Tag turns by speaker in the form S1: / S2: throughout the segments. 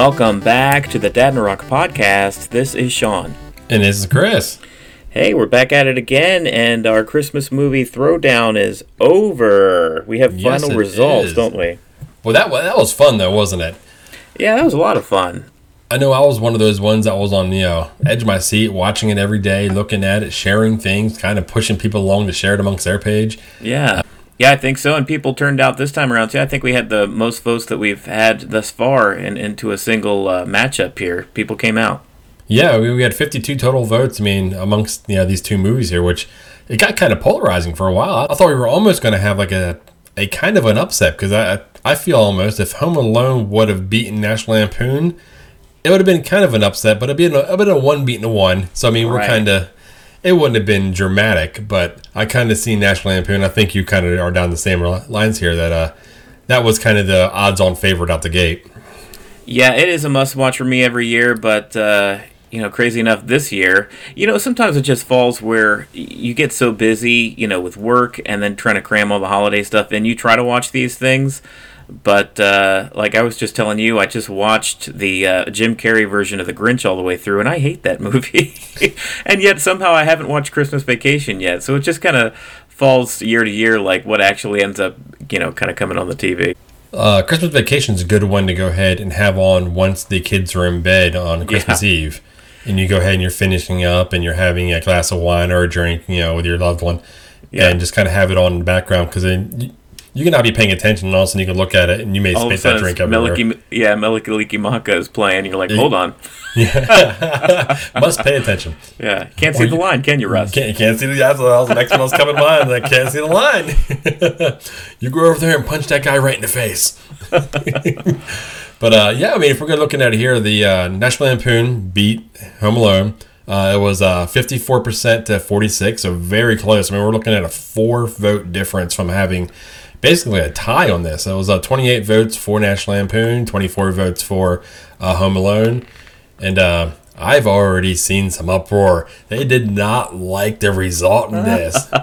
S1: Welcome back to the Dad and Rock podcast. This is Sean.
S2: And this is Chris.
S1: Hey, we're back at it again, and our Christmas movie throwdown is over. We have
S2: Yes,
S1: final results,
S2: is.
S1: don't we?
S2: Well, that that was fun though, wasn't it?
S1: Yeah, that was a lot of fun.
S2: I know I was one of those ones that was on you know edge of my seat, watching it every day, looking at it, sharing things, kind of pushing people along to share it amongst their page.
S1: Yeah. Yeah, I think so. And people turned out this time around, too. I think we had the most votes that we've had thus far in, into a single uh, matchup here. People came out.
S2: Yeah, we, we had 52 total votes. I mean, amongst you know these two movies here, which it got kind of polarizing for a while. I thought we were almost going to have like a a kind of an upset because I I feel almost if Home Alone would have beaten National Lampoon, it would have been kind of an upset, but it'd be a, it'd been a one beating a one. So I mean, we're
S1: Right.
S2: kind of it wouldn't have been dramatic, but I kind of see National Lampoon. I think you kind of are down the same lines here that uh that was kind of the odds-on favorite out the gate.
S1: Yeah, it is a must watch for me every year, but uh, you know, crazy enough this year, you know, sometimes it just falls where you get so busy, you know, with work and then trying to cram all the holiday stuff in. You try to watch these things, but uh, like I was just telling you, I just watched the uh, Jim Carrey version of The Grinch all the way through, and I hate that movie. and yet somehow I haven't watched Christmas Vacation yet, so it just kind of falls year to year, like what actually ends up, you know, kind of coming on the TV.
S2: Uh, Christmas Vacation is a good one to go ahead and have on once the kids are in bed on Christmas Eve, and you go ahead and you're finishing up and you're having a glass of wine or a drink, you know, with your loved one,
S1: Yeah.
S2: and just kind of have it on in the background because then you, you can not be paying attention, and all of a sudden you can look at it and you may
S1: all
S2: spit that drink everywhere.
S1: Meliki, yeah, Mele Kalikimaka is playing. You're like, hold on,
S2: Must pay attention.
S1: yeah, can't see the
S2: you-
S1: line, can you, Russ?
S2: Can't, can't see the that's the next one was coming to mind. I can't see the line. you go over there and punch that guy right in the face. but uh, yeah, I mean, if we're good looking at it here, the uh, National Lampoon beat Home Alone. Uh, it was uh, 54% to 46, so very close. I mean, we're looking at a four vote difference from having basically a tie on this. It was uh, 28 votes for National Lampoon, 24 votes for uh, Home Alone. And uh, I've already seen some uproar. They did not like the result in this.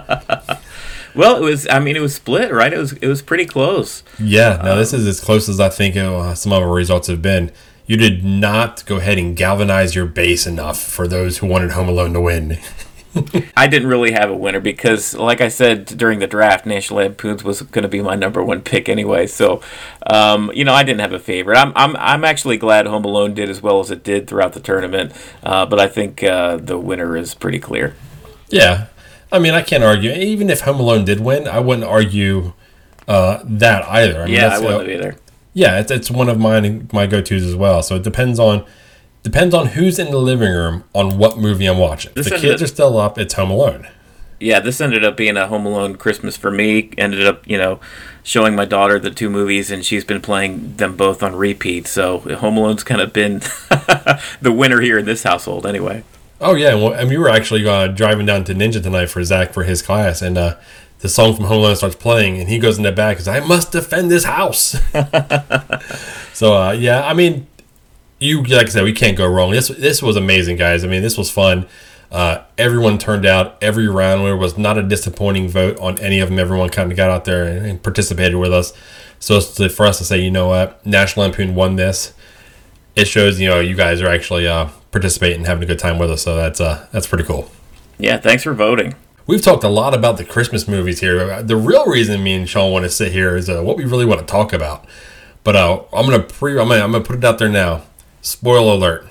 S1: Well, it was. I mean, it was split, right? It was. It was pretty close.
S2: yeah, no, this is as close as I think uh, some of our results have been. You did not go ahead and galvanize your base enough for those who wanted Home Alone to win.
S1: I didn't really have a winner because, like I said during the draft, National Lampoons was going to be my number one pick anyway. So, um, you know, I didn't have a favorite. I'm, I'm, I'm actually glad Home Alone did as well as it did throughout the tournament. Uh, but I think uh, the winner is pretty clear.
S2: Yeah, I mean, I can't argue. Even if Home Alone did win, I wouldn't argue uh, that either. I mean,
S1: Yeah, I wouldn't either.
S2: Yeah, it's, it's one of mine my go tos as well. So it depends on depends on who's in the living room on what movie I'm watching. If
S1: This
S2: the
S1: ended-
S2: kids are still up, it's Home Alone.
S1: yeah, this ended up being a Home Alone Christmas for me. Ended up, you know, showing my daughter the two movies, and she's been playing them both on repeat. So Home Alone's kind of been the winner here in this household, anyway.
S2: Oh yeah, well, and we were actually uh, driving down to Ninja tonight for Zach for his class, and uh, the song from Home Alone starts playing, and he goes in the back says, "I must defend this house." so uh, yeah, I mean, you like I said, we can't go wrong. This this was amazing, guys. I mean, this was fun. Uh, everyone turned out. Every round there was not a disappointing vote on any of them. Everyone kind of got out there and, and participated with us. So it's to- for us to say, you know what, National Lampoon won this. It shows you know you guys are actually uh, participating and having a good time with us. So that's uh, that's pretty cool.
S1: Yeah, thanks for voting.
S2: We've talked a lot about the Christmas movies here. The real reason me and Sean want to sit here is uh, what we really want to talk about. But uh, I'm gonna pre I'm gonna, I'm gonna put it out there now. Spoiler alert: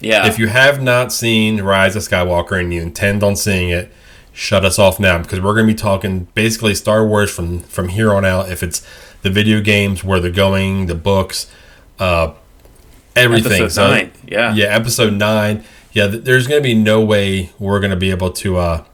S1: Yeah.
S2: If you have not seen Rise of Skywalker and you intend on seeing it, shut us off now because we're gonna be talking basically Star Wars from from here on out. If it's the video games, where they're going, the books, uh, everything.
S1: Episode
S2: So-
S1: nine, yeah.
S2: yeah, episode nine. Yeah, th- there's gonna be no way we're gonna be able to uh,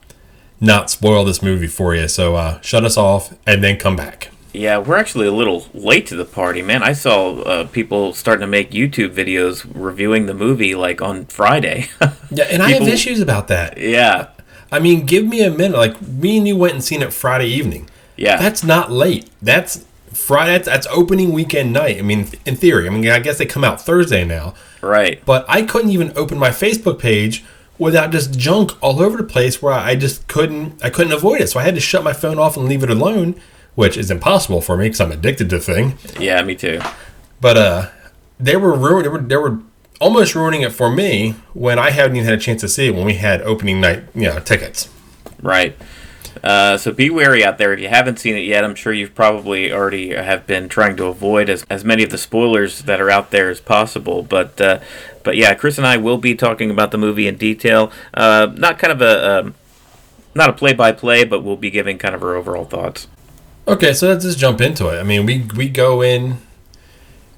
S2: not spoil this movie for you. So uh, shut us off and then come back.
S1: Yeah, we're actually a little late to the party, man. I saw uh, people starting to make YouTube videos reviewing the movie like on Friday.
S2: Yeah, and I have issues about that.
S1: yeah,
S2: I mean, give me a minute. Like me and you went and seen it Friday evening.
S1: yeah,
S2: That's not late. That's Friday. That's, that's opening weekend night. I mean, in theory. I mean, I guess they come out Thursday now.
S1: right.
S2: But I couldn't even open my Facebook page without just junk all over the place where I just couldn't. I couldn't avoid it. So I had to shut my phone off and leave it alone, which is impossible for me because I'm addicted to the thing.
S1: Yeah, me too.
S2: But uh, they were ruined. They were, they were almost ruining it for me when I hadn't even had a chance to see it when we had opening night, you know, tickets.
S1: Right. Uh, so be wary out there if you haven't seen it yet. I'm sure you've probably already have been trying to avoid as, as many of the spoilers that are out there as possible. But uh, but yeah, Chris and I will be talking about the movie in detail. Uh, not kind of a um, not a play by play, but we'll be giving kind of our overall thoughts.
S2: Okay, so let's just jump into it. I mean, we we go in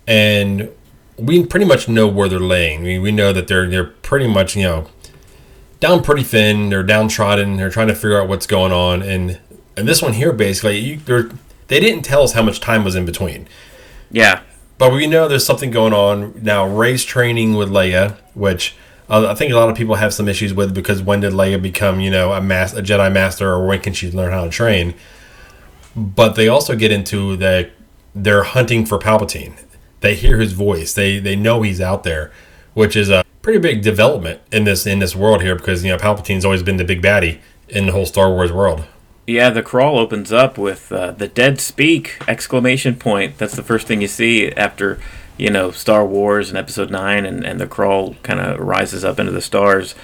S2: and we pretty much know where they're laying. We, we know that they're they're pretty much you know down pretty thin. They're downtrodden. They're trying to figure out what's going on. And and this one here, basically, you, they didn't tell us how much time was in between.
S1: Yeah.
S2: But we know there's something going on now. Rey's training with Leia, which uh, I think a lot of people have some issues with because when did Leia become, you know, a, mas- a Jedi Master, or when can she learn how to train? But they also get into that they're hunting for Palpatine. They hear his voice. They they know he's out there, which is a pretty big development in this in this world here because you know Palpatine's always been the big baddie in the whole Star Wars world.
S1: Yeah, the crawl opens up with uh, the dead speak exclamation point. That's the first thing you see after you know Star Wars and Episode Nine, and and the crawl kind of rises up into the stars.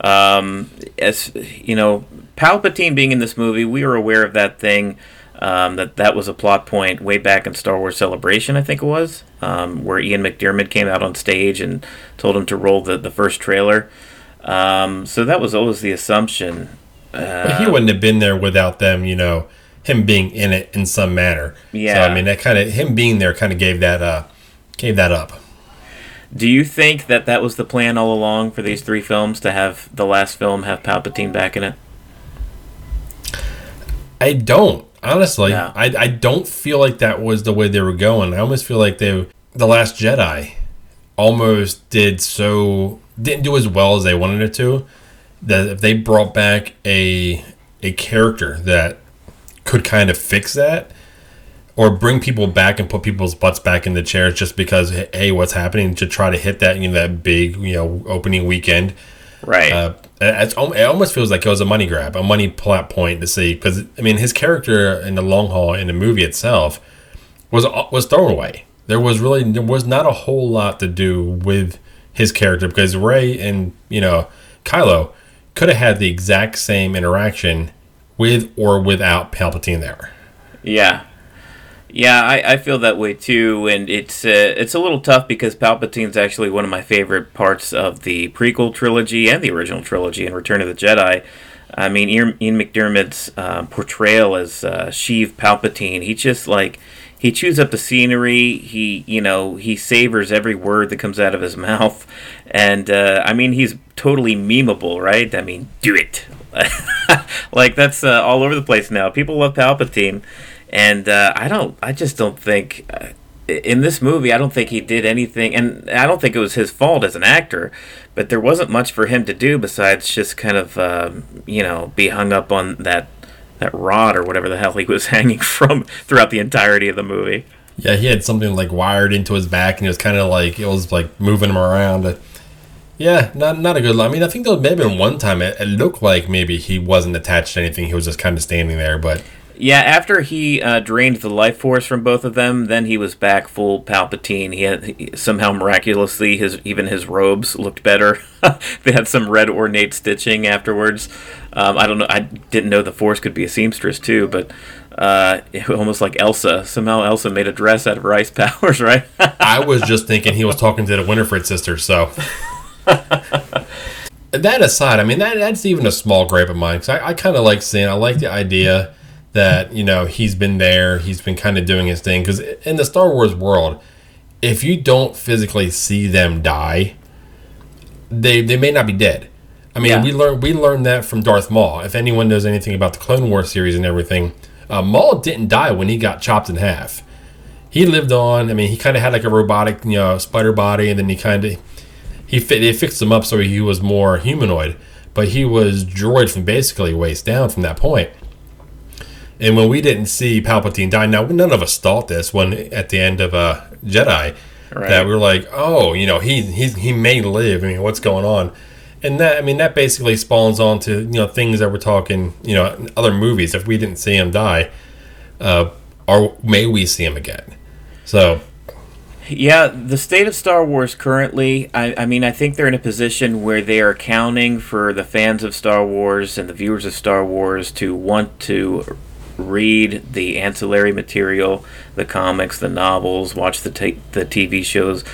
S1: Um, as you know, Palpatine being in this movie, we were aware of that thing. Um, that that was a plot point way back in Star Wars Celebration, I think it was, um, where Ian McDiarmid came out on stage and told him to roll the, the first trailer. Um, so that was always the assumption.
S2: Uh, but he wouldn't have been there without them, you know, him being in it in some manner. Yeah. So I mean, that kind of him being there kind of gave that uh, gave that up.
S1: Do you think that that was the plan all along for these three films to have the last film have Palpatine back in it?
S2: I don't. Honestly, I, I don't feel like that was the way they were going. I almost feel like they the Last Jedi almost did so didn't do as well as they wanted it to. That if they brought back a a character that could kind of fix that or bring people back and put people's butts back in the chairs just because hey what's happening to try to hit that you know that big you know opening weekend
S1: right uh, Uh,
S2: it almost feels like it was a money grab, a money plot point to see. Because I mean, his character in the long haul in the movie itself was uh, was thrown away. There was really there was not a whole lot to do with his character because Rey and you know Kylo could have had the exact same interaction with or without Palpatine there.
S1: Yeah, yeah, I, I feel that way too, and it's uh, it's a little tough because Palpatine's actually one of my favorite parts of the prequel trilogy and the original trilogy in Return of the Jedi. I mean, Ian, McDiarmid's uh, portrayal as uh, Sheev Palpatine, he just like he chews up the scenery. He you know he savors every word that comes out of his mouth, and uh, I mean he's totally memeable, right? I mean, do it, like that's uh, all over the place now. People love Palpatine and uh, I don't, I just don't think uh, in this movie, I don't think he did anything, and I don't think it was his fault as an actor. But there wasn't much for him to do besides just kind of, uh, you know, be hung up on that that rod or whatever the hell he was hanging from throughout the entirety of the movie.
S2: Yeah, he had something like wired into his back, and it was kind of like it was like moving him around. Yeah, not not a good. Line. I mean, I think there may have been one time it, it looked like maybe he wasn't attached to anything; he was just kind of standing there, but.
S1: Yeah, after he uh, drained the life force from both of them, then he was back full Palpatine. He had he, somehow miraculously his even his robes looked better. they had some red ornate stitching afterwards. Um, I don't know. I didn't know the Force could be a seamstress too, but uh, almost like Elsa. Somehow Elsa made a dress out of her ice powers, right?
S2: I was just thinking he was talking to the Winifred sister. So that aside, I mean that that's even a small gripe of mine because I, I kind of like seeing. I like the idea that you know he's been there he's been kind of doing his thing because in the star wars world if you don't physically see them die they they may not be dead. I mean yeah. we learned we learned that from darth maul. If anyone knows anything about the clone wars series and everything uh, maul didn't die when he got chopped in half. He lived on i mean he kind of had like a robotic you know spider body and then he kind of he fit, they fixed him up so he was more humanoid. But he was droid from basically waist down from that point and when we didn't see Palpatine die, now none of us thought this when at the end of uh, Jedi right. that we were like, oh, you know, he he he may live. I mean, what's going on? And that I mean, that basically spawns on to you know things that we're talking, you know, other movies. If we didn't see him die, uh, or may we see him again? So
S1: Yeah, the state of Star Wars currently, I, I mean, I think they're in a position where they are accounting for the fans of Star Wars and the viewers of Star Wars to want to read the ancillary material, the comics, the novels, watch the t- the TV shows.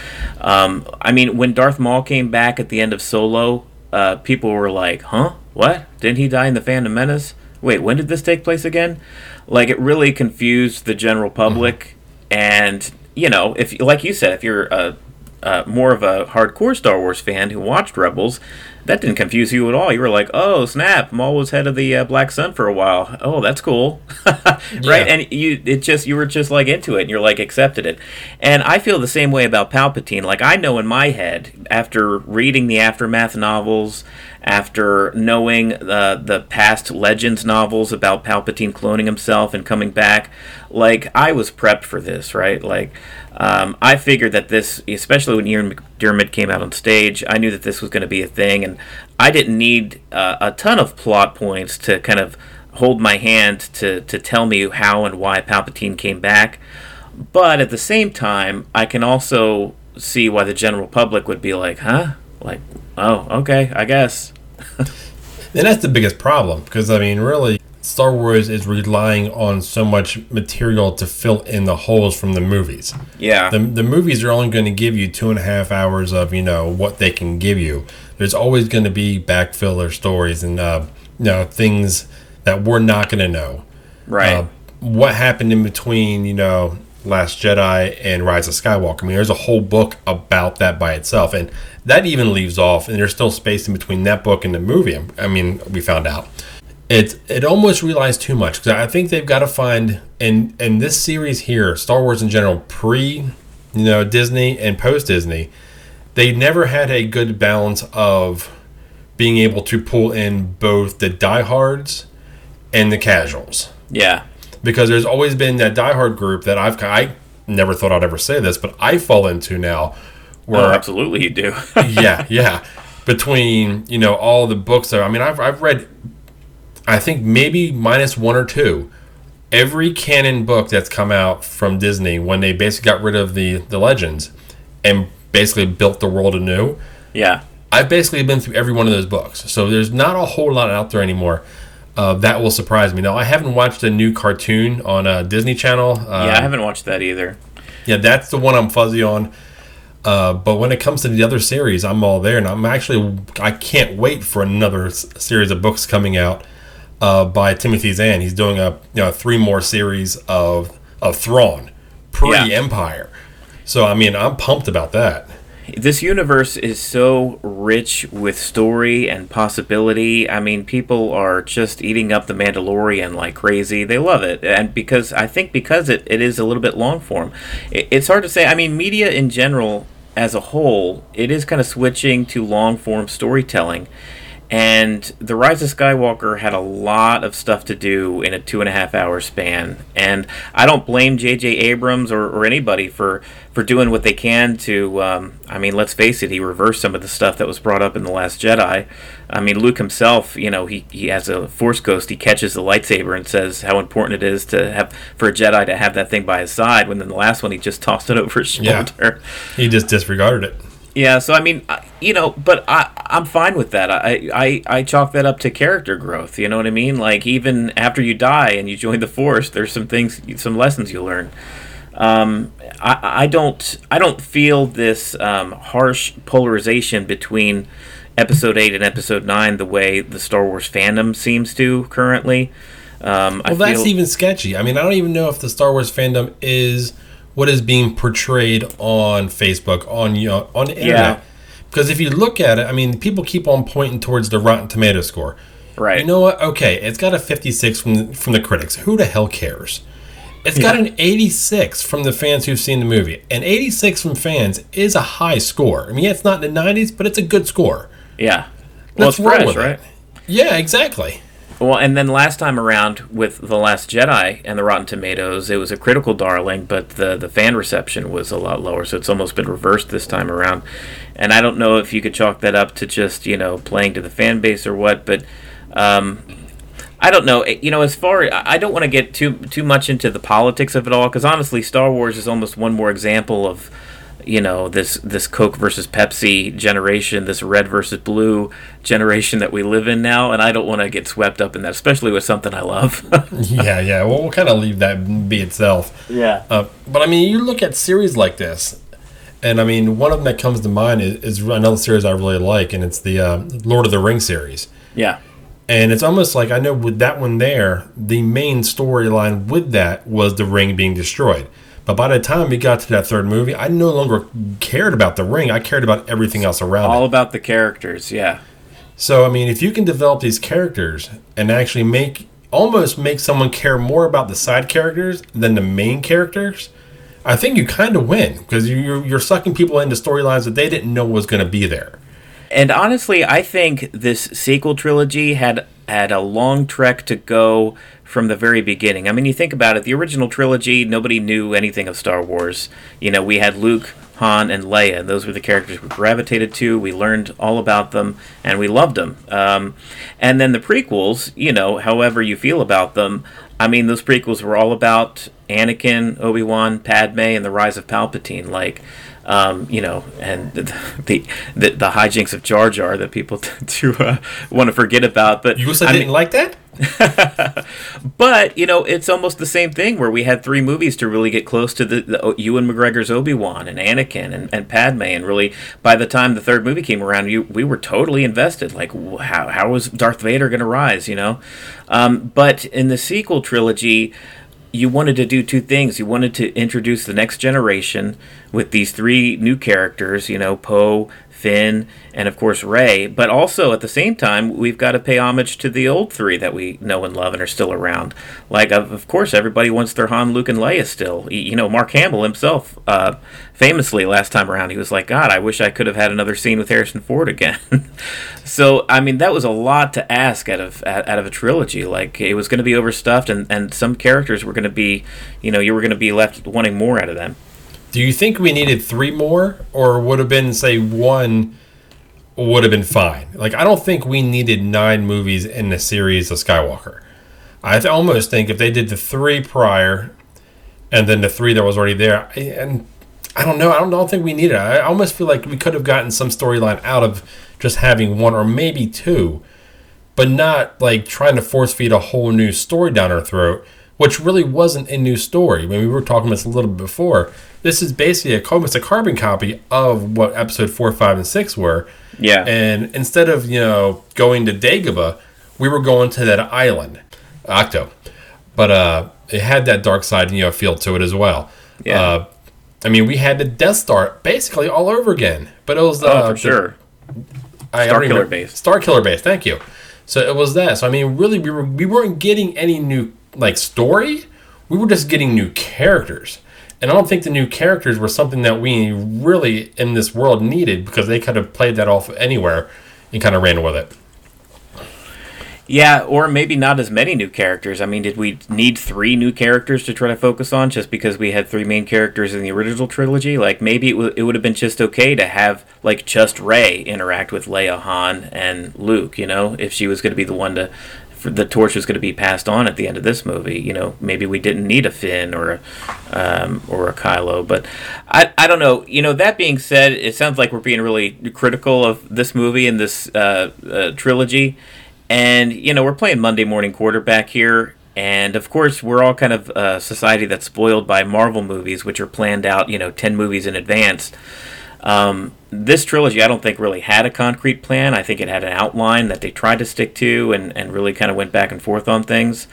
S1: Um, I mean, when Darth Maul came back at the end of Solo, uh, people were like, "Huh? What? Didn't he die in the Phantom Menace? Wait, when did this take place again?" Like, it really confused the general public, mm-hmm. and you know, if like you said, if you're a uh, more of a hardcore Star Wars fan who watched Rebels, that didn't confuse you at all. You were like, "Oh, snap! Maul was head of the uh, Black Sun for a while. Oh, that's cool, right?" Yeah. And you, it just you were just like into it, and you're like accepted it. And I feel the same way about Palpatine. Like I know in my head after reading the aftermath novels, after knowing uh, the past Legends novels about Palpatine cloning himself and coming back, like I was prepped for this, right? Like um, I figured that this, especially when Ian McDiarmid came out on stage, I knew that this was going to be a thing, and I didn't need uh, a ton of plot points to kind of hold my hand to, to tell me how and why Palpatine came back. But at the same time, I can also see why the general public would be like, huh? Like, oh, okay, I guess.
S2: and that's the biggest problem, because, I mean, really, Star Wars is relying on so much material to fill in the holes from the movies.
S1: Yeah.
S2: The, the movies are only going to give you two and a half hours of, you know, what they can give you. There's always going to be backfiller stories and, uh, you know, things that we're not going to know.
S1: Right. Uh,
S2: what happened in between, you know, Last Jedi and Rise of Skywalker. I mean, there's a whole book about that by itself. And that even leaves off, and there's still space in between that book and the movie. I mean, we found out it it almost relies too much because I think they've got to find and and this series here, Star Wars in general, pre you know Disney and post Disney, they never had a good balance of being able to pull in both the diehards and the casuals.
S1: Yeah,
S2: because there's always been that diehard group that I've I never thought I'd ever say this, but I fall into now.
S1: Where oh, absolutely you do.
S2: yeah, yeah. Between you know all the books there, I mean, I've I've read I think maybe minus one or two. Every canon book that's come out from Disney when they basically got rid of the the legends and basically built the world anew.
S1: Yeah,
S2: I've basically been through every one of those books, so there's not a whole lot out there anymore. Uh, that will surprise me. Now, I haven't watched a new cartoon on uh, Disney Channel.
S1: Uh, yeah, I haven't watched that either.
S2: Yeah, that's the one I'm fuzzy on. Uh, but when it comes to the other series, I'm all there, and I'm actually I can't wait for another s- series of books coming out uh, by Timothy Zahn. He's doing a you know three more series of of Thrawn pre Empire. So I mean, I'm pumped about that.
S1: This universe is so rich with story and possibility. I mean, people are just eating up the Mandalorian like crazy. They love it, and because I think because it, it is a little bit long form, it, it's hard to say. I mean, media in general as a whole, it is kind of switching to long form storytelling and The Rise of Skywalker had a lot of stuff to do in a two and a half hour span. And I don't blame J.J. Abrams or, or anybody for, for doing what they can to. Um, I mean, let's face it, he reversed some of the stuff that was brought up in The Last Jedi. I mean, Luke himself, you know, he, he has a Force Ghost. He catches the lightsaber and says how important it is to have for a Jedi to have that thing by his side. When in the last one, he just tossed it over his shoulder.
S2: Yeah. He just disregarded it.
S1: Yeah, so I mean, you know, but I I'm fine with that. I, I I chalk that up to character growth. You know what I mean? Like even after you die and you join the force, there's some things, some lessons you learn. Um, I I don't I don't feel this um, harsh polarization between episode eight and episode nine the way the Star Wars fandom seems to currently. Um,
S2: well, that's even sketchy. I mean, I don't even know if the Star Wars fandom is what is being portrayed on Facebook, on you know, on the internet. Yeah. Because if you look at it, I mean, people keep on pointing towards the Rotten Tomato score.
S1: Right.
S2: You know what? Okay, it's got a 56 from the, from the critics. Who the hell cares? It's got an 86 from the fans who've seen the movie. An 86 from fans is a high score. I mean, yeah, it's not in the 90s, but it's a good score.
S1: Yeah. Well, Let's fresh, right? It.
S2: Yeah, exactly.
S1: Well, and then last time around with The Last Jedi and the Rotten Tomatoes, it was a critical darling, but the, the fan reception was a lot lower, so it's almost been reversed this time around. And I don't know if you could chalk that up to just, you know, playing to the fan base or what, but um, I don't know. You know, as far I don't want to get too too much into the politics of it all, because honestly, Star Wars is almost one more example of you know this this Coke versus Pepsi generation, this red versus blue generation that we live in now, and I don't want to get swept up in that, especially with something I love.
S2: yeah, yeah. Well, we'll kind of leave that be itself.
S1: Yeah.
S2: Uh, but I mean, you look at series like this, and I mean, one of them that comes to mind is, is another series I really like, and it's the uh, Lord of the Rings series.
S1: Yeah.
S2: And it's almost like I know with that one there, the main storyline with that was the ring being destroyed. But by the time we got to that third movie, I no longer cared about the ring. I cared about everything else around it.
S1: All
S2: it.
S1: about the characters, yeah.
S2: So I mean, if you can develop these characters and actually make almost make someone care more about the side characters than the main characters, I think you kind of win because you're you're sucking people into storylines that they didn't know was going to be there.
S1: And honestly, I think this sequel trilogy had had a long trek to go from the very beginning. I mean, you think about it, the original trilogy, nobody knew anything of Star Wars. You know, we had Luke, Han, and Leia, those were the characters we gravitated to. We learned all about them, and we loved them. Um, and then the prequels, you know, however you feel about them, I mean, those prequels were all about Anakin, Obi Wan, Padme, and the rise of Palpatine. Like, um, you know, and the, the the, hijinks of Jar Jar that people tend to uh, want to forget about. But
S2: You also
S1: I
S2: didn't
S1: mean-
S2: like that?
S1: but you know, it's almost the same thing where we had three movies to really get close to the, the Ewan McGregor's Obi Wan and Anakin and, and Padme, and really by the time the third movie came around, you we were totally invested. Like, how how was Darth Vader going to rise? You know, um, but in the sequel trilogy. You wanted to do two things. You wanted to introduce the next generation with these three new characters, you know, Poe, Finn, and of course Rey. But also at the same time, we've got to pay homage to the old three that we know and love and are still around. Like, of, course, everybody wants their Han, Luke, and Leia still. You know, Mark Hamill himself, uh, famously last time around, he was like, "God, I wish I could have had another scene with Harrison Ford again." so, I mean, that was a lot to ask out of out of a trilogy. Like, it was going to be overstuffed, and and some characters were going to be, you know, you were going to be left wanting more out of them.
S2: Do you think we needed three more, or would have been say one would have been fine? Like I don't think we needed nine movies in the series of Skywalker. I almost think if they did the three prior, and then the three that was already there, I- and I don't know, I don't, don't think we needed. it. I almost feel like we could have gotten some storyline out of just having one or maybe two, but not like trying to force feed a whole new story down our throat, which really wasn't a new story. When we were talking about this a little bit before, this is basically a almost a carbon copy of what episode four, five, and six were.
S1: Yeah.
S2: And instead of you know going to Dagobah, we were going to that island, Ahch-To. But uh, it had that dark side you know feel to it as well.
S1: Yeah.
S2: Uh, I mean, we had the Death Star basically all over again, but it was uh,
S1: oh, for
S2: the-
S1: sure.
S2: I Starkiller
S1: Base.
S2: Starkiller Base. Thank you. So it was that. So I mean, really, we were we weren't getting any new like story. We were just getting new characters, and I don't think the new characters were something that we really in this world needed because they could have played that off anywhere and kind of ran with it.
S1: Yeah, or maybe not as many new characters. I mean, did we need three new characters to try to focus on just because we had three main characters in the original trilogy? Like, maybe it, w- it would have been just okay to have, like, just Rey interact with Leia, Han, and Luke, you know, if she was going to be the one to. The torch was going to be passed on at the end of this movie. You know, maybe we didn't need a Finn or a um, or a Kylo, but I, I don't know. You know, that being said, it sounds like we're being really critical of this movie and this uh, uh, trilogy. And, you know, we're playing Monday morning quarterback here. And of course, we're all kind of a society that's spoiled by Marvel movies, which are planned out, you know, 10 movies in advance. Um, this trilogy, I don't think really had a concrete plan. I think it had an outline that they tried to stick to and, and really kind of went back and forth on things.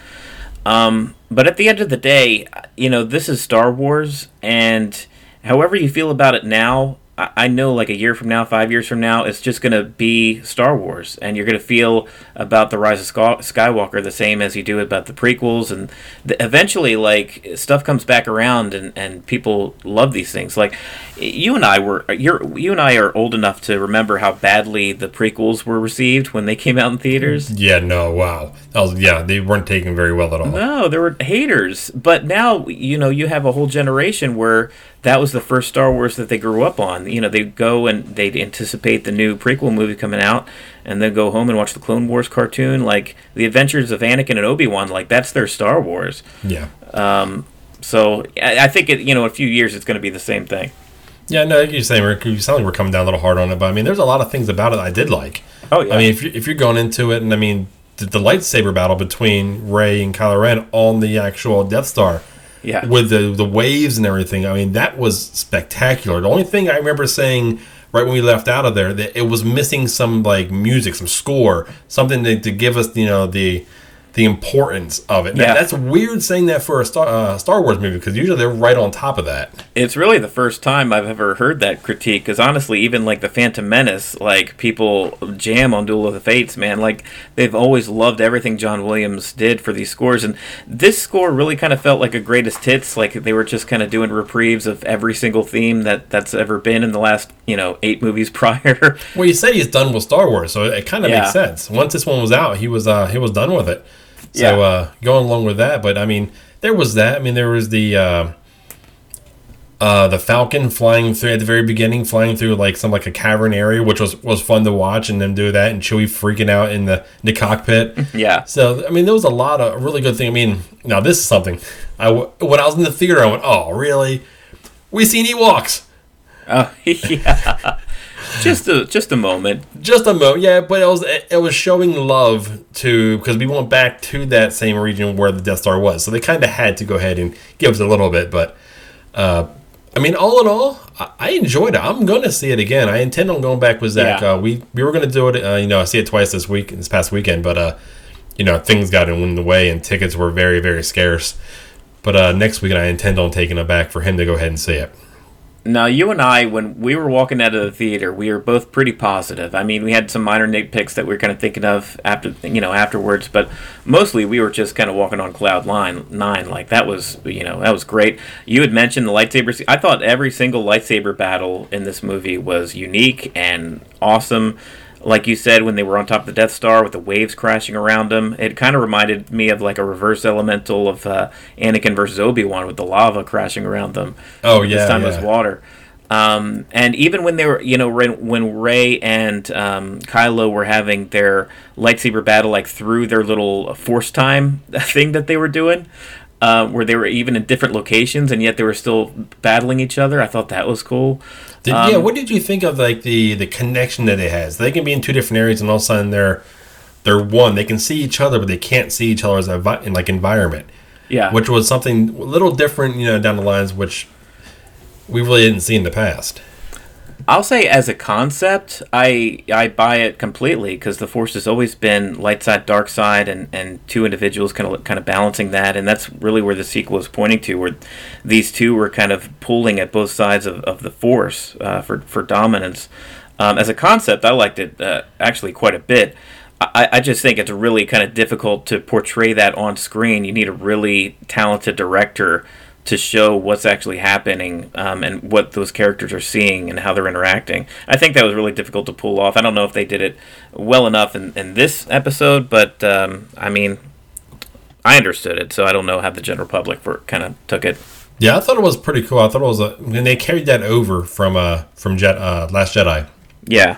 S1: Um, but at the end of the day, you know, this is Star Wars, and however you feel about it now, I, I know like a year from now, five years from now, it's just going to be Star Wars, and you're going to feel about the Rise of Skywalker the same as you do about the prequels, and the, eventually, like stuff comes back around, and, and people love these things. Like you and I were, you're you and I are old enough to remember how badly the prequels were received when they came out in theaters.
S2: Yeah. No. Wow. Was yeah. They weren't taken very well at all.
S1: No, there were haters. But now, you know, you have a whole generation where that was the first Star Wars that they grew up on. You know, they go and they'd anticipate the new prequel movie coming out and then go home and watch the Clone Wars cartoon. Like, The Adventures of Anakin and Obi Wan, like, that's their Star Wars.
S2: Yeah.
S1: Um, So I, I think, it, you know, in a few years it's going to be the same thing.
S2: Yeah, no, you're saying we're, you sound like we're coming down a little hard on it, but I mean, there's a lot of things about it I did like.
S1: Oh, yeah.
S2: I mean, if you're, if you're going into it, and I mean, the, the lightsaber battle between Rey and Kylo Ren on the actual Death Star,
S1: Yeah.
S2: with the the waves and everything. I mean, that was spectacular. The only thing I remember saying right when we left out of there that it was missing some like music, some score, something to, to give us you know the the importance of it. Now,
S1: Yeah.
S2: that's weird saying that for a Star uh, Star Wars movie because usually they're right on top of that.
S1: It's really the first time I've ever heard that critique. Because honestly, even like the Phantom Menace, like people jam on Duel of the Fates, man. Like they've always loved everything John Williams did for these scores, and this score really kind of felt like a greatest hits. Like they were just kind of doing reprieves of every single theme that that's ever been in the last you know eight movies prior.
S2: Well, you said he's done with Star Wars, so it kind of
S1: Yeah.
S2: makes sense. Once this one was out, he was uh, he was done with it. So
S1: Yeah.
S2: uh, going along with that, but I mean, there was that. I mean, there was the uh, uh, the Falcon flying through at the very beginning, flying through like some like a cavern area, which was was fun to watch, and them do that, and Chewie freaking out in the the cockpit.
S1: yeah.
S2: So I mean, there was a lot of really good thing. I mean, now this is something. I when I was in the theater, I went, "Oh, really? We seen Ewoks."
S1: Oh yeah. Just a just a moment.
S2: Just a moment, yeah, but it was it was showing love to because we went back to that same region where the Death Star was, so they kind of had to go ahead and give us a little bit. But uh, I mean, all in all, I, I enjoyed it. I'm gonna see it again. I intend on going back with Zach.
S1: Yeah.
S2: Uh, we we were gonna do it. Uh, you know, I see it twice this week, this past weekend, but uh, you know, things got in the way and tickets were very very scarce. But uh, next weekend, I intend on taking it back for him to go ahead and see it.
S1: Now, you and I, when we were walking out of the theater, we were both pretty positive. I mean, we had some minor nitpicks that we were kind of thinking of after, you know, afterwards, but mostly we were just kind of walking on cloud line nine. Like that was, you know, that was great. You had mentioned the lightsabers. I thought every single lightsaber battle in this movie was unique and awesome. Like you said, when they were on top of the Death Star with the waves crashing around them, it kind of reminded me of like a reverse elemental of uh, Anakin versus Obi Wan with the lava crashing around them.
S2: Oh, yeah,
S1: this time it was water. Um, and even when they were, you know, when, when Rey and um, Kylo were having their lightsaber battle, like through their little force time thing that they were doing, uh, where they were even in different locations and yet they were still battling each other, I thought that was cool.
S2: Did,
S1: Um,
S2: yeah, what did you think of like the the connection that it has? They can be in two different areas, and all of a sudden they're they're one. They can see each other, but they can't see each other other's envi- in like environment,
S1: Yeah.
S2: which was something a little different, you know, down the lines, which we really didn't see in the past.
S1: I'll say as a concept, I I buy it completely because the Force has always been light side, dark side, and, and two individuals kind of kind of balancing that, and that's really where the sequel is pointing to, where these two were kind of pulling at both sides of, of the Force uh, for for dominance. Um, as a concept, I liked it uh, actually quite a bit. I, I just think it's really kind of difficult to portray that on screen. You need a really talented director to show what's actually happening um, and what those characters are seeing and how they're interacting. I think that was really difficult to pull off. I don't know if they did it well enough in, in this episode, but um, I mean, I understood it, so I don't know how the general public for kind of took it.
S2: Yeah, I thought it was pretty cool. I thought it was, a, and they carried that over from uh from Jet uh, Last Jedi.
S1: Yeah,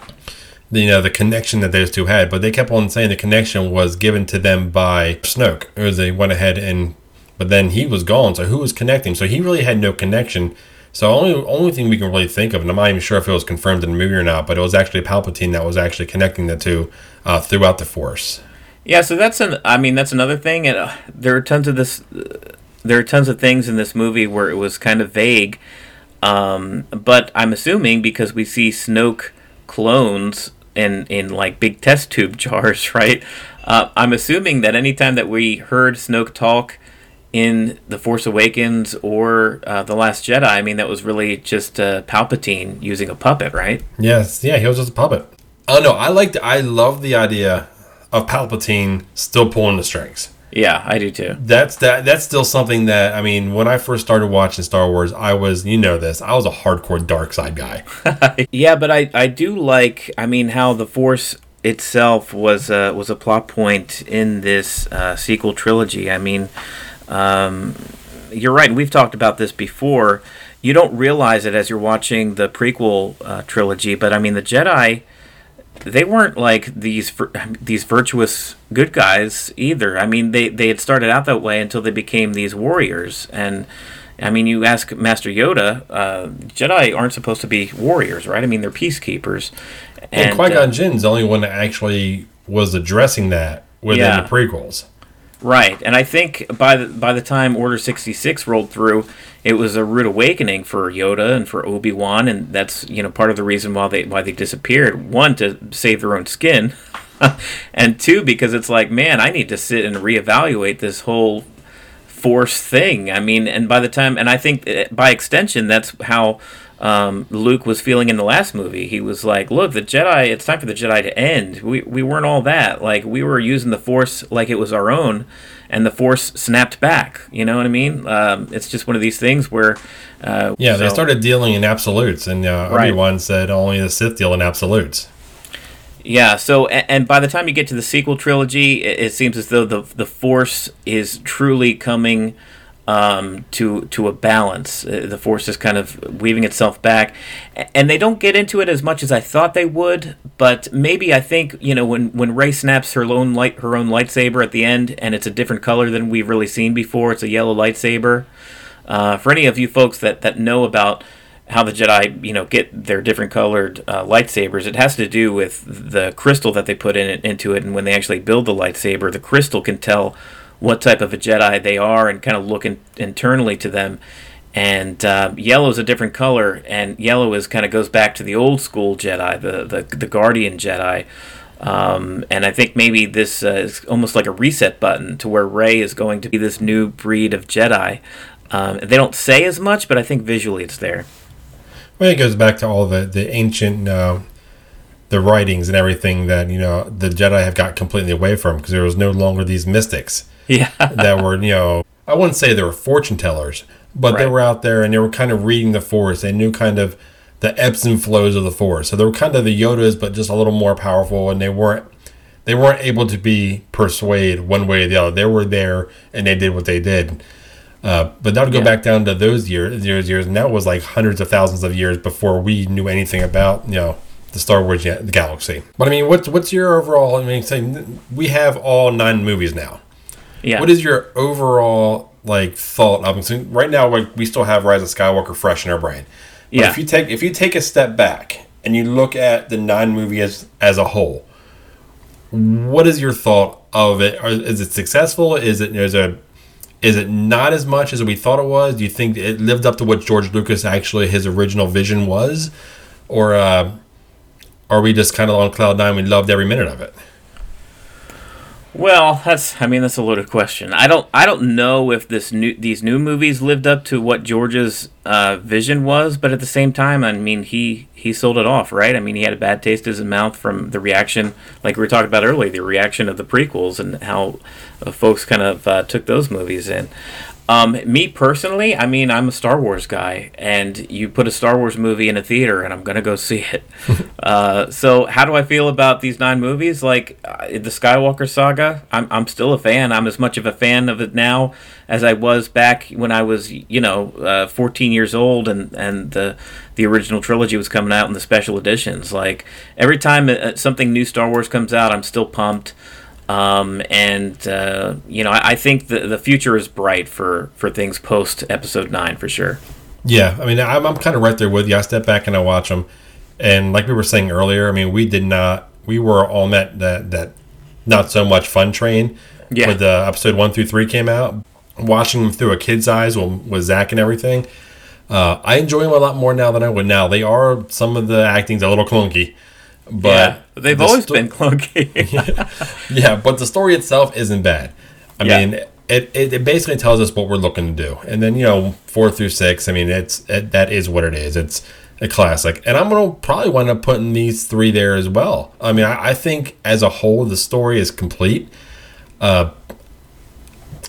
S2: you know the connection that those two had, but they kept on saying the connection was given to them by Snoke. It was they went ahead and, but then he was gone. So who was connecting? So he really had no connection. So only only thing we can really think of, and I'm not even sure if it was confirmed in the movie or not, but it was actually Palpatine that was actually connecting the two uh, throughout the Force.
S1: yeah. So that's an. I mean, that's another thing. And uh, there are tons of this. Uh, there are tons of things in this movie where it was kind of vague. Um, but I'm assuming because we see Snoke clones in in like big test tube jars, right? Uh, I'm assuming that anytime that we heard Snoke talk in The Force Awakens or uh, The Last Jedi, I mean that was really just uh, Palpatine using a puppet, right?
S2: Yes, yeah, he was just a puppet. Oh no, I liked, I love the idea of Palpatine still pulling the strings.
S1: Yeah, I do too.
S2: That's that. That's still something that I mean. When I first started watching Star Wars, I was, you know, this. I was a hardcore dark side guy.
S1: Yeah, but I, I do like I mean how the Force itself was uh, was a plot point in this uh, sequel trilogy. I mean, um, you're right. We've talked about this before. You don't realize it as you're watching the prequel uh, trilogy, but I mean the Jedi. They weren't like these these virtuous good guys either. I mean, they, they had started out that way until they became these warriors, and I mean, you ask Master Yoda, uh, Jedi aren't supposed to be warriors, right? I mean, they're peacekeepers.
S2: And, and Qui Gon uh, Jinn's the only one that actually was addressing that within yeah. the prequels.
S1: Right, and I think by the by the time Order sixty six rolled through, it was a rude awakening for Yoda and for Obi Wan, and that's you know part of the reason why they why they disappeared. One to save their own skin, and two because it's like, man, I need to sit and reevaluate this whole force thing. I mean, and by the time, and I think eh, by extension, that's how um, Luke was feeling in the last movie. He was like, "Look, the Jedi. It's time for the Jedi to end. We we weren't all that. Like we were using the Force like it was our own, and the Force snapped back. You know what I mean? Um, it's just one of these things where."
S2: Uh, yeah, so, they started dealing in absolutes, and uh, right. everyone said only the Sith deal in absolutes.
S1: Yeah. So, and, and, by the time you get to the sequel trilogy, it, it seems as though the the Force is truly coming um, to to a balance. Uh, the force is kind of weaving itself back, and they don't get into it as much as I thought they would. But maybe I think you know when when Rey snaps her own light her own lightsaber at the end, and it's a different color than we've really seen before. It's a yellow lightsaber. Uh, for any of you folks that that know about how the Jedi, you know, get their different colored uh, lightsabers. It has to do with the crystal that they put in it, into it, and when they actually build the lightsaber, the crystal can tell what type of a Jedi they are and kind of look in, internally to them. And uh, yellow is a different color, and yellow is kind of goes back to the old school Jedi, the the, the Guardian Jedi. Um, and I think maybe this uh, is almost like a reset button to where Rey is going to be this new breed of Jedi. Um, they don't say as much, but I think visually it's there.
S2: Well, it goes back to all the the ancient uh, the writings and everything that you know the Jedi have got completely away from because there was no longer these mystics
S1: yeah.
S2: that were, you know, I wouldn't say they were fortune tellers, but right. they were out there and they were kind of reading the force. They knew kind of the ebbs and flows of the force. So they were kind of the Yodas, but just a little more powerful, and they weren't they weren't able to be persuade one way or the other. They were there and they did what they did. Uh, but now to go yeah. back down to those years, years, years, and that was like hundreds of thousands of years before we knew anything about you know the Star Wars the galaxy. But I mean, what's what's your overall? I mean, say we have all nine movies now. Yeah. What is your overall like thought of so right now? Like we still have Rise of Skywalker fresh in our brain. But yeah. If you take if you take a step back and you look at the nine movies as, as a whole, what is your thought of it? Is it successful? Is it is a is it not as much as we thought it was? Do you think it lived up to what George Lucas actually his original vision was, or uh, are we just kind of on cloud nine? We loved every minute of it.
S1: Well, that's I mean that's a loaded question. I don't I don't know if this new these new movies lived up to what George's uh, vision was, but at the same time, I mean he he sold it off, right? I mean he had a bad taste in his mouth from the reaction, like we were talking about earlier, the reaction of the prequels and how uh, folks kind of uh, took those movies in. Um, me personally, I mean, I'm a Star Wars guy, and you put a Star Wars movie in a theater, and I'm gonna go see it. uh, so, how do I feel about these nine movies? Like uh, the Skywalker saga, I'm I'm still a fan. I'm as much of a fan of it now as I was back when I was, you know, uh, 14 years old, and and the the original trilogy was coming out in the special editions. Like every time uh, something new Star Wars comes out, I'm still pumped. Um, and uh, you know, I, I, think the the future is bright for for things post Episode Nine for sure.
S2: Yeah, I mean, I'm, I'm kind of right there with you. I step back and I watch them, and like we were saying earlier, I mean, we did not, we were all met that that not so much fun train. Yeah. When the episode one through three came out, watching them through a kid's eyes with, with Zach and everything, uh, I enjoy them a lot more now than I would now. They are some of the acting's a little clunky. But yeah,
S1: they've the always sto- been clunky.
S2: yeah, but the story itself isn't bad. I yeah. mean, it, it, it, basically tells us what we're looking to do, and then you know four through six. I mean, it's it, that is what it is. It's a classic, and I'm gonna probably wind up putting these three there as well. I mean, I, I think as a whole, the story is complete. Uh,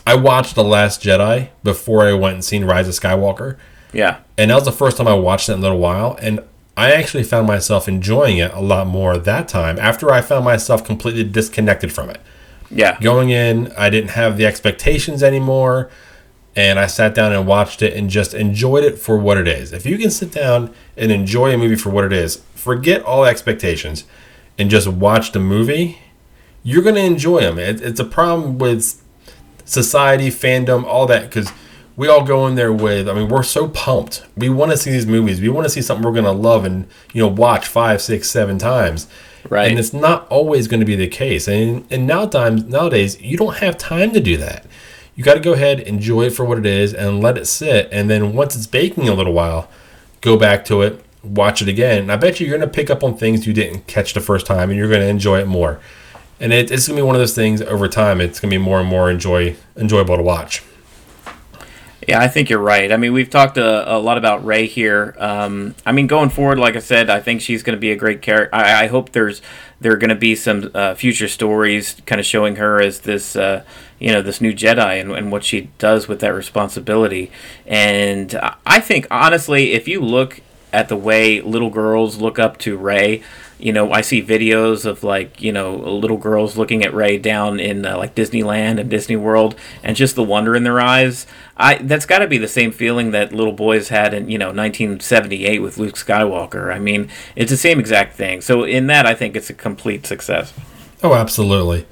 S2: I watched The Last Jedi before I went and seen Rise of Skywalker.
S1: Yeah,
S2: and that was the first time I watched it in a little while, and I actually found myself enjoying it a lot more that time after I found myself completely disconnected from it.
S1: Yeah.
S2: Going in, I didn't have the expectations anymore. And I sat down and watched it and just enjoyed it for what it is. If you can sit down and enjoy a movie for what it is, forget all expectations and just watch the movie, you're going to enjoy them. It, it's a problem with society, fandom, all that, because we all go in there with. I mean, we're so pumped. We want to see these movies. We want to see something we're gonna love and you know watch five, six, seven times.
S1: Right.
S2: And it's not always going to be the case. And and now times nowadays you don't have time to do that. You got to go ahead, enjoy it for what it is, and let it sit. And then once it's baking a little while, go back to it, watch it again. And I bet you you're going to pick up on things you didn't catch the first time, and you're going to enjoy it more. And it, it's going to be one of those things over time. It's going to be more and more enjoy enjoyable to watch.
S1: Yeah, I think you're right. I mean, we've talked a, a lot about Rey here. Um, I mean, going forward, like I said, I think she's going to be a great character. I, I hope there's there are going to be some uh, future stories, kind of showing her as this, uh, you know, this new Jedi and, and what she does with that responsibility. And I think honestly, if you look at the way little girls look up to Rey, you know, I see videos of like, you know, little girls looking at Rey down in uh, like Disneyland and Disney World and just the wonder in their eyes. I that's got to be the same feeling that little boys had in, you know, 1978 with Luke Skywalker. I mean, it's the same exact thing. So in that I think it's a complete success.
S2: Oh, absolutely.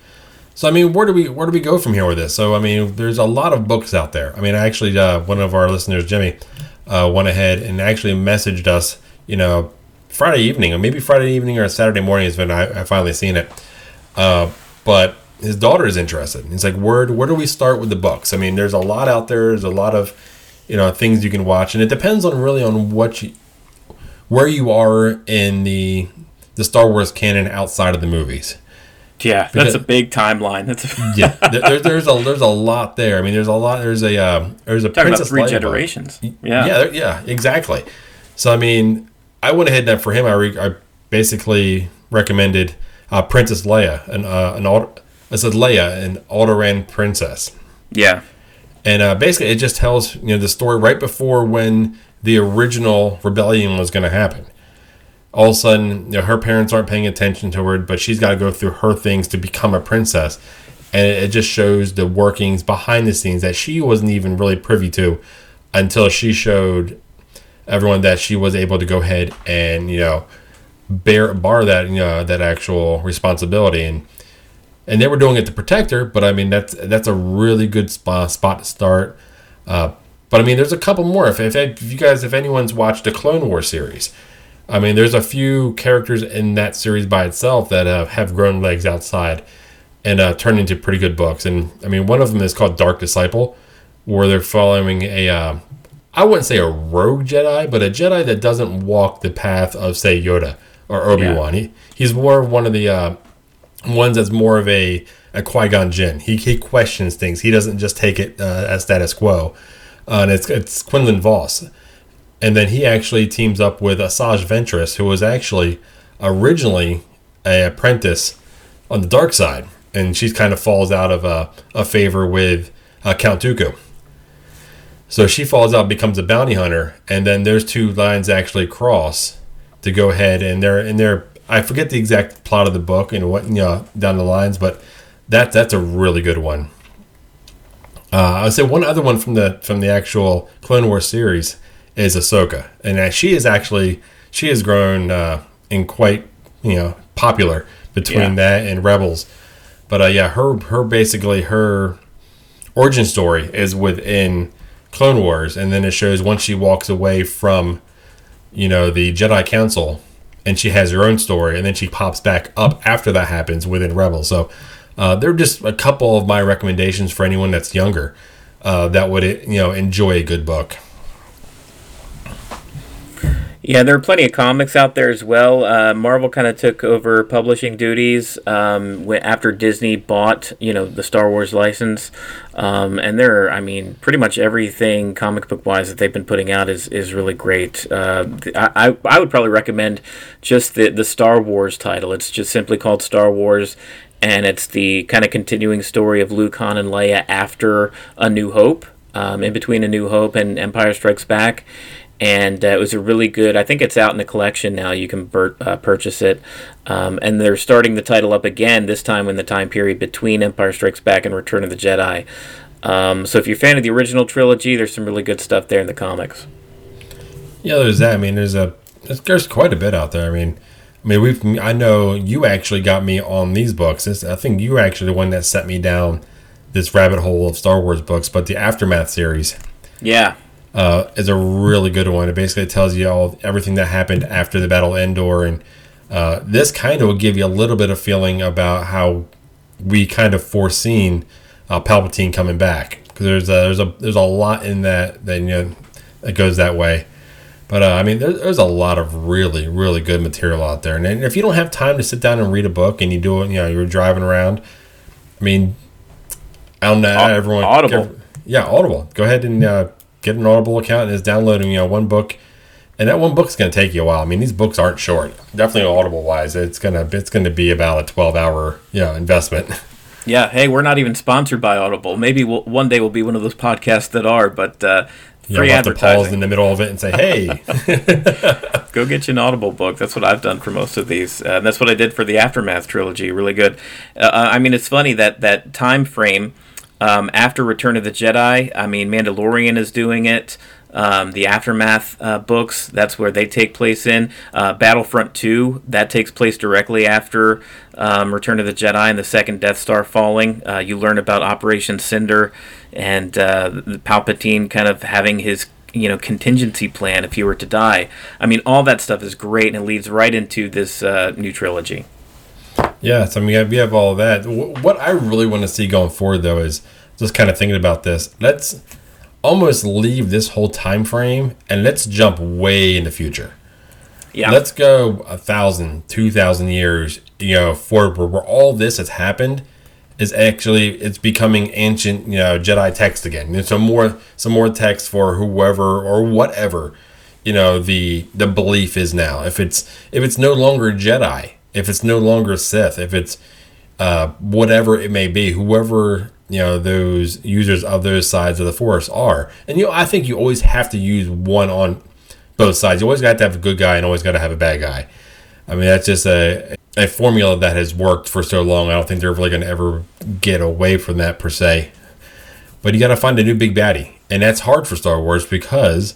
S2: So I mean, where do we where do we go from here with this? So I mean, there's a lot of books out there. I mean, actually uh, one of our listeners, Jimmy, uh, went ahead and actually messaged us, you know, Friday evening, or maybe Friday evening or Saturday morning is when I, I finally seen it. Uh, but his daughter is interested. He's like, where where do we start with the books? I mean, there's a lot out there. There's a lot of you know things you can watch, and it depends on really on what you, where you are in the the Star Wars canon outside of the movies.
S1: Yeah, because, that's a big timeline. That's
S2: a yeah. There, there's a there's a lot there. I mean, there's a lot. There's a uh, there's a
S1: Talking Princess about three Leia generations.
S2: Book. Yeah, yeah, yeah, exactly. So I mean, I went ahead and for him, I, re- I basically recommended uh, Princess Leia, an uh, an I said Leia, an Alderaan princess.
S1: Yeah,
S2: and uh, basically it just tells you know the story right before when the original rebellion was going to happen. All of a sudden, you know, her parents aren't paying attention to her, but she's got to go through her things to become a princess, and it just shows the workings behind the scenes that she wasn't even really privy to until she showed everyone that she was able to go ahead and you know bear bar that you know that actual responsibility. And and they were doing it to protect her but i mean that's that's a really good spot spot to start. Uh, but i mean there's a couple more. If, if, if you guys if anyone's watched the clone war series i mean there's a few characters in that series by itself that uh, have grown legs outside and uh, turned into pretty good books. And i mean one of them is called dark disciple where they're following a uh, I wouldn't say a rogue Jedi, but a Jedi that doesn't walk the path of say Yoda or Obi Wan. Yeah. He he's more of one of the uh, ones that's more of a a Qui Gon Jinn. He he questions things. He doesn't just take it uh, as status quo. Uh, and it's it's Quinlan Vos, and then he actually teams up with Asajj Ventress, who was actually originally a apprentice on the dark side, and she kind of falls out of a, a favor with uh, Count Dooku. So she falls out, becomes a bounty hunter, and then those two lines actually cross to go ahead and they're and they're I forget the exact plot of the book and what you know down the lines, but that that's a really good one. Uh, I would say one other one from the from the actual Clone Wars series is Ahsoka, and she is actually she has grown uh, in quite you know popular between yeah. that and Rebels. But uh, yeah, her her basically her origin story is within Clone Wars, and then it shows once she walks away from, you know, the Jedi Council, and she has her own story, and then she pops back up after that happens within Rebels. So uh, they're just a couple of my recommendations for anyone that's younger uh, that would you know enjoy a good book.
S1: Yeah, there are plenty of comics out there as well. Uh, Marvel kind of took over publishing duties um, after Disney bought, you know, the Star Wars license. Um, and there, are, I mean, pretty much everything comic book wise that they've been putting out is, is really great. Uh, I, I would probably recommend just the, the Star Wars title. It's just simply called Star Wars, and it's the kind of continuing story of Luke, Han, and Leia after A New Hope. Um, in between A New Hope and Empire Strikes Back and uh, it was a really good. I think it's out in the collection now. You can ber- uh, purchase it, um, and they're starting the title up again. This time in the time period between Empire Strikes Back and Return of the Jedi. Um, so if you're a fan of the original trilogy, there's some really good stuff there in the comics.
S2: Yeah, there's that. I mean, there's a there's quite a bit out there. I mean, I mean, we've I know you actually got me on these books. It's, I think you were actually the one that set me down this rabbit hole of Star Wars books. But the aftermath series
S1: Yeah.
S2: Uh, is a really good one. It basically tells you all everything that happened after the Battle of Endor, and uh, this kind of will give you a little bit of feeling about how we kind of foreseen uh, Palpatine coming back because there's a, there's a there's a lot in that that you know that goes that way. But uh, I mean, there's, there's a lot of really really good material out there, and if you don't have time to sit down and read a book and you do it, you know, you're driving around. I mean, I don't know everyone.
S1: Audible.
S2: yeah, Audible. Go ahead and uh, get an Audible account and is downloading you know one book, and that one book's going to take you a while. I mean, these books aren't short. Definitely Audible wise, it's gonna it's gonna be about a twelve hour you know investment.
S1: Yeah. Hey, we're not even sponsored by Audible. Maybe we'll, one day we'll be one of those podcasts that are, but uh,
S2: You
S1: free
S2: to pause
S1: advertising.
S2: in the middle of it and say, "Hey,
S1: Go get you an Audible book. That's what I've done for most of these. Uh, and that's what I did for the Aftermath trilogy. Really good. Uh, I mean, it's funny that that time frame um, after Return of the Jedi. I mean, Mandalorian is doing it. Um, the Aftermath uh, books, that's where they take place in. Uh, Battlefront 2, that takes place directly after um, Return of the Jedi and the second Death Star falling. Uh, you learn about Operation Cinder and uh, Palpatine kind of having his you know contingency plan if he were to die. I mean, all that stuff is great and it leads right into this uh, new trilogy.
S2: Yeah." So I mean, we have, we have all of that. What I really want to see going forward, though, is just kind of thinking about this. Let's almost leave this whole time frame and let's jump way in the future.
S1: Yeah,
S2: Let's go a thousand, two thousand years, you know, forward where, where all this has happened is actually it's becoming ancient, you know, Jedi text again. And so more some more text for whoever or whatever, you know, the the belief is now. If it's if it's no longer Jedi, if it's no longer Sith, if it's uh, whatever it may be, whoever you know those users of those sides of the force are, and you know I think you always have to use one on both sides. You always got to have a good guy and always got to have a bad guy. I mean that's just a a formula that has worked for so long. I don't think they're really going to ever get away from that per se. But you got to find a new big baddie, and that's hard for Star Wars because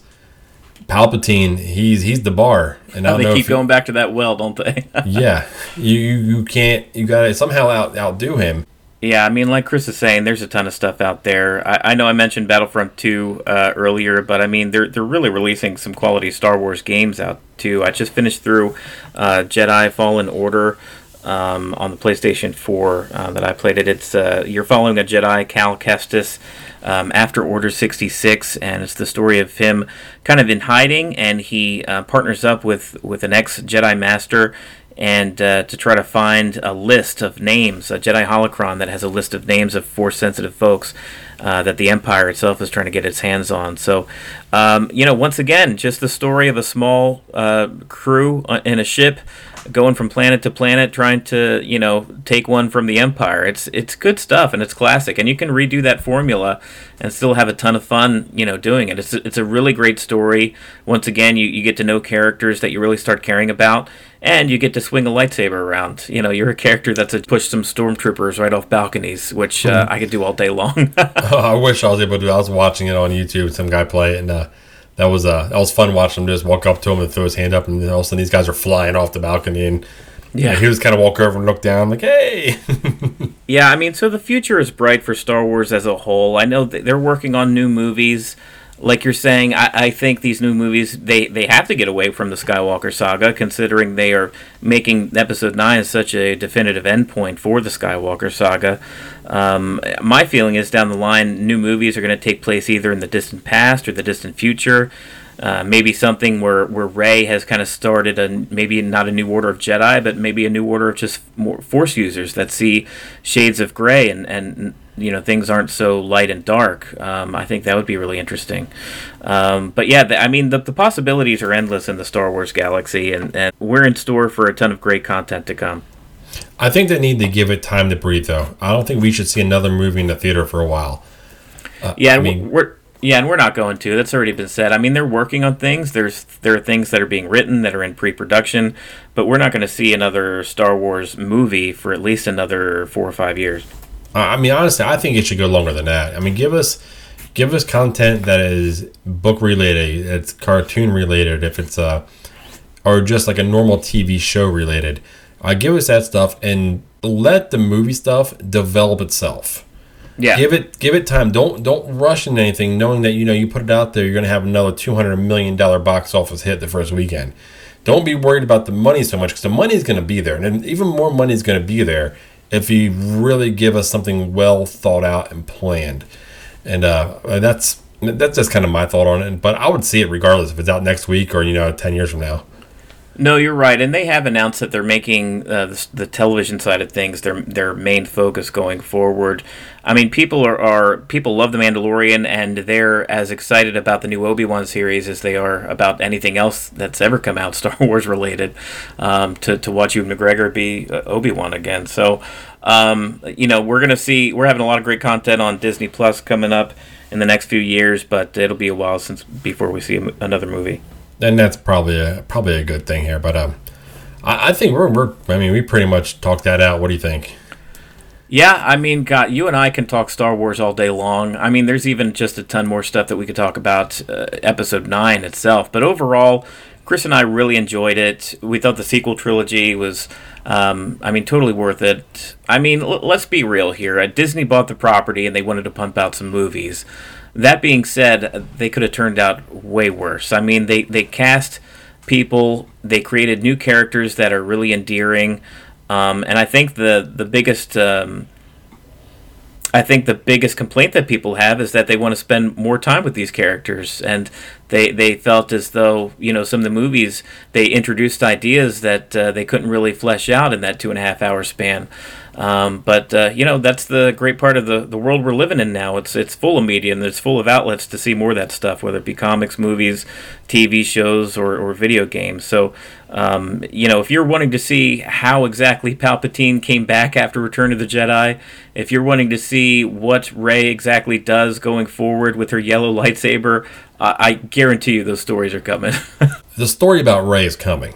S2: Palpatine he's he's the bar, and I don't
S1: they keep going back to that well, don't they?
S2: yeah, you you can't you got to somehow out outdo him.
S1: Yeah, I mean, like Chris is saying, there's a ton of stuff out there. I, I know I mentioned Battlefront 2 uh, earlier, but I mean, they're they're really releasing some quality Star Wars games out too. I just finished through uh, Jedi Fallen Order um, on the PlayStation 4 uh, that I played it. It's uh, you're following a Jedi, Cal Kestis, um, after Order 66, and it's the story of him kind of in hiding, and he uh, partners up with with an ex Jedi Master and uh, to try to find a list of names, a Jedi holocron that has a list of names of force sensitive folks uh, that the Empire itself is trying to get its hands on. So, um, you know, once again, just the story of a small uh, crew uh, in a ship going from planet to planet trying to you know take one from the empire. It's it's good stuff and it's classic. And you can redo that formula and still have a ton of fun you know doing it. It's, it's a really great story. Once again you, you get to know characters that you really start caring about and you get to swing a lightsaber around you know you're a character that's a push some stormtroopers right off balconies which uh, i could do all day long
S2: I wish I was able to. I was watching it on YouTube. Some guy play it, and uh, that was uh, that was fun watching him just walk up to him and throw his hand up, and then all of a sudden these guys are flying off the balcony, and yeah, he was kind of walk over and look down, like, hey,
S1: Yeah, I mean, so the future is bright for Star Wars as a whole. I know they're working on new movies. Like you're saying, I, I think these new movies they, they have to get away from the Skywalker saga, considering they are making Episode Nine such a definitive endpoint for the Skywalker saga. Um, my feeling is down the line, new movies are going to take place either in the distant past or the distant future. Uh, maybe something where where Rey has kind of started a maybe not a new order of Jedi, but maybe a new order of just more Force users that see shades of gray and and you know things aren't so light and dark. Um, I think that would be really interesting. Um, but yeah, the, I mean the, the possibilities are endless in the Star Wars galaxy, and, and we're in store for a ton of great content to come.
S2: I think they need to give it time to breathe, though. I don't think we should see another movie in the theater for a while.
S1: Yeah,
S2: I
S1: and
S2: mean-
S1: we're yeah, and we're not going to. That's already been said. I mean, they're working on things. There's there are things that are being written that are in pre-production, but we're not going to see another Star Wars movie for at least another four or five years.
S2: I mean, honestly, I think it should go longer than that. I mean, give us give us content that is book related, it's cartoon related, if it's uh, or just like a normal TV show related. Uh, give us that stuff and let the movie stuff develop itself.
S1: Yeah.
S2: Give it give it time. Don't don't rush into anything, knowing that you know you put it out there, you're going to have another two hundred million dollar box office hit the first weekend. Don't be worried about the money so much because the money is going to be there, and even more money is going to be there if you really give us something well thought out and planned. And uh, that's that's just kind of my thought on it. But I would see it regardless if it's out next week or you know ten years from now.
S1: No, you're right, and they have announced that they're making uh, the, the, television side of things their their main focus going forward. I mean, people are, are people love the Mandalorian, and they're as excited about the new Obi Wan series as they are about anything else that's ever come out Star Wars related. Um, to to watch Ewan McGregor be uh, Obi Wan again, so um, you know we're gonna see we're having a lot of great content on Disney Plus coming up in the next few years, but it'll be a while since before we see another movie
S2: and that's probably a probably a good thing here. But um, I, I, think we're we're I mean we pretty much talked that out. What do you think?
S1: Yeah, I mean, God, you and I can talk Star Wars all day long. I mean, there's even just a ton more stuff that we could talk about uh, Episode Nine itself. But overall, Chris and I really enjoyed it. We thought the sequel trilogy was, um, I mean, totally worth it. I mean, l- let's be real here. Uh, Disney bought the property and they wanted to pump out some movies. That being said, they could have turned out way worse. I mean, they, they cast people, they created new characters that are really endearing. Um, and I think the, the biggest. Um, I think the biggest complaint that people have is that they want to spend more time with these characters, and they they felt as though you know some of the movies they introduced ideas that uh, they couldn't really flesh out in that two and a half hour span. Um, but uh, you know that's the great part of the, the world we're living in now. It's it's full of media and it's full of outlets to see more of that stuff, whether it be comics, movies, TV shows, or, or video games. So um, you know if you're wanting to see how exactly Palpatine came back after Return of the Jedi, if you're wanting to see what Rey exactly does going forward with her yellow lightsaber, uh, I guarantee you those stories are coming.
S2: the story about Rey is coming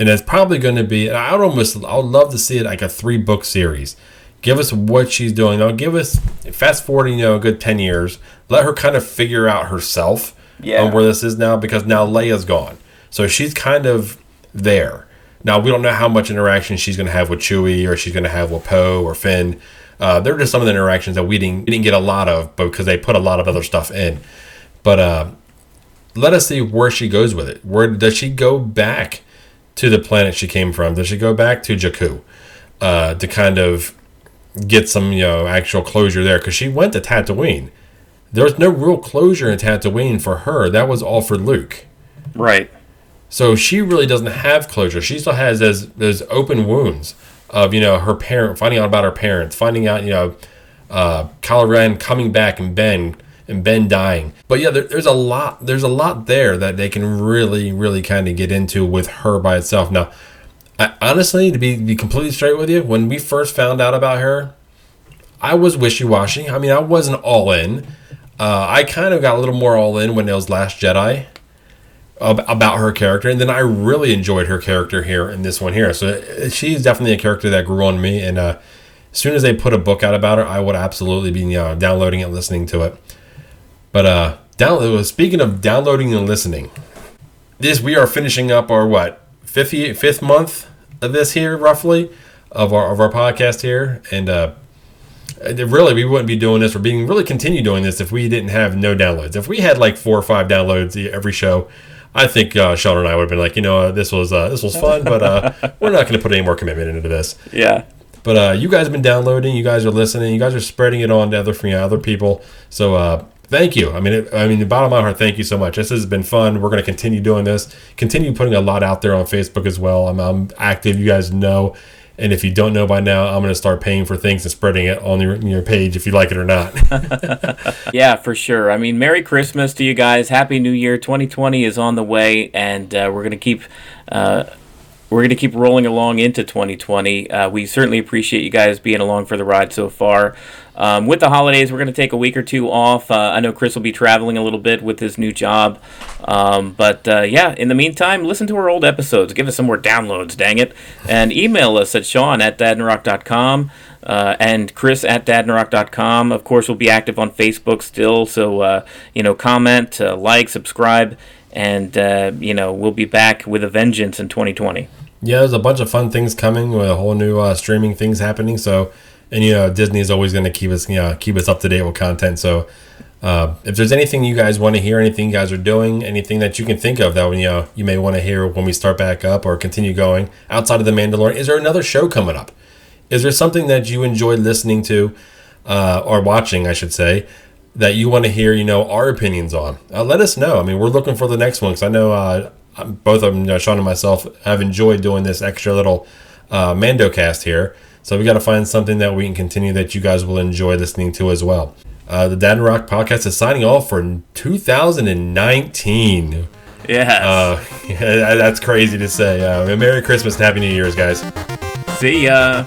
S2: and it's probably going to be. I would almost, I would love to see it like a three book series. Give us what she's doing. Now, give us fast forwarding, you know, a good ten years. Let her kind of figure out herself yeah. on where this is now, because now Leia's gone, so she's kind of there. Now we don't know how much interaction she's going to have with Chewie, or she's going to have with Poe or Finn. Uh, they're just some of the interactions that we didn't, we didn't get a lot of, because they put a lot of other stuff in. But uh, let us see where she goes with it. Where does she go back? To the planet she came from. Does she go back to Jakku uh, to kind of get some you know actual closure there? Because she went to Tatooine. There was no real closure in Tatooine for her. That was all for Luke.
S1: Right.
S2: So she really doesn't have closure. She still has those those open wounds of you know her parent finding out about her parents, finding out you know uh, Kylo Ren coming back and Ben and Ben dying. But yeah, there, there's a lot. There's a lot there that they can really, really kind of get into with her by itself. Now, I, honestly, to be be completely straight with you, when we first found out about her, I was wishy washy. I mean, I wasn't all in. Uh, I kind of got a little more all in when it was Last Jedi about her character, and then I really enjoyed her character here in this one here. So uh, she's definitely a character that grew on me, and uh, as soon as they put a book out about her, I would absolutely be uh, downloading it, listening to it. But uh, down, speaking of downloading and listening, this we are finishing up our what fifth fifth month of this here roughly of our of our podcast here, and uh, really we wouldn't be doing this or being really continue doing this if we didn't have no downloads. If we had like four or five downloads every show, I think uh, Sean and I would have been like, you know, this was uh, this was fun, but uh, we're not going to put any more commitment into this.
S1: Yeah.
S2: But uh, you guys have been downloading, you guys are listening, you guys are spreading it on to other you know, other people. So uh, thank you. I mean, it, I mean, the bottom of my heart, thank you so much. This has been fun. We're going to continue doing this. Continue putting a lot out there on Facebook as well. I'm, I'm active. You guys know. And if you don't know by now, I'm going to start paying for things and spreading it on your, your page if you like it or not.
S1: yeah, for sure. I mean, Merry Christmas to you guys. Happy New Year. 2020 is on the way, and uh, we're going to keep. Uh, we're going to keep rolling along into 2020. Uh, we certainly appreciate you guys being along for the ride so far. Um, with the holidays, we're going to take a week or two off. Uh, I know Chris will be traveling a little bit with his new job. Um, but uh, yeah, in the meantime, listen to our old episodes. Give us some more downloads, dang it. And email us at sean at dadandrock.com uh, and chris at dadandrock.com. Of course, we'll be active on Facebook still. So, uh, you know, comment, uh, like, subscribe and uh, you know we'll be back with a vengeance in 2020.
S2: Yeah, there's a bunch of fun things coming with a whole new uh, streaming things happening. So and you know Disney is always going to keep us you know keep us up to date with content. So uh, if there's anything you guys want to hear, anything you guys are doing, anything that you can think of that you know you may want to hear when we start back up or continue going outside of the Mandalorian, is there another show coming up? Is there something that you enjoyed listening to uh, or watching, I should say, that you want to hear, you know, our opinions on? Uh, let us know. I mean, we're looking for the next one because I know uh, both of them, you know, Sean and myself, have enjoyed doing this extra little uh, Mando cast here. So we got to find something that we can continue that you guys will enjoy listening to as well. Uh, the Dad and Rock podcast is signing off for 2019.
S1: Yeah.
S2: Uh, yeah, that's crazy to say. Uh, Merry Christmas and Happy New Year's, guys.
S1: See ya.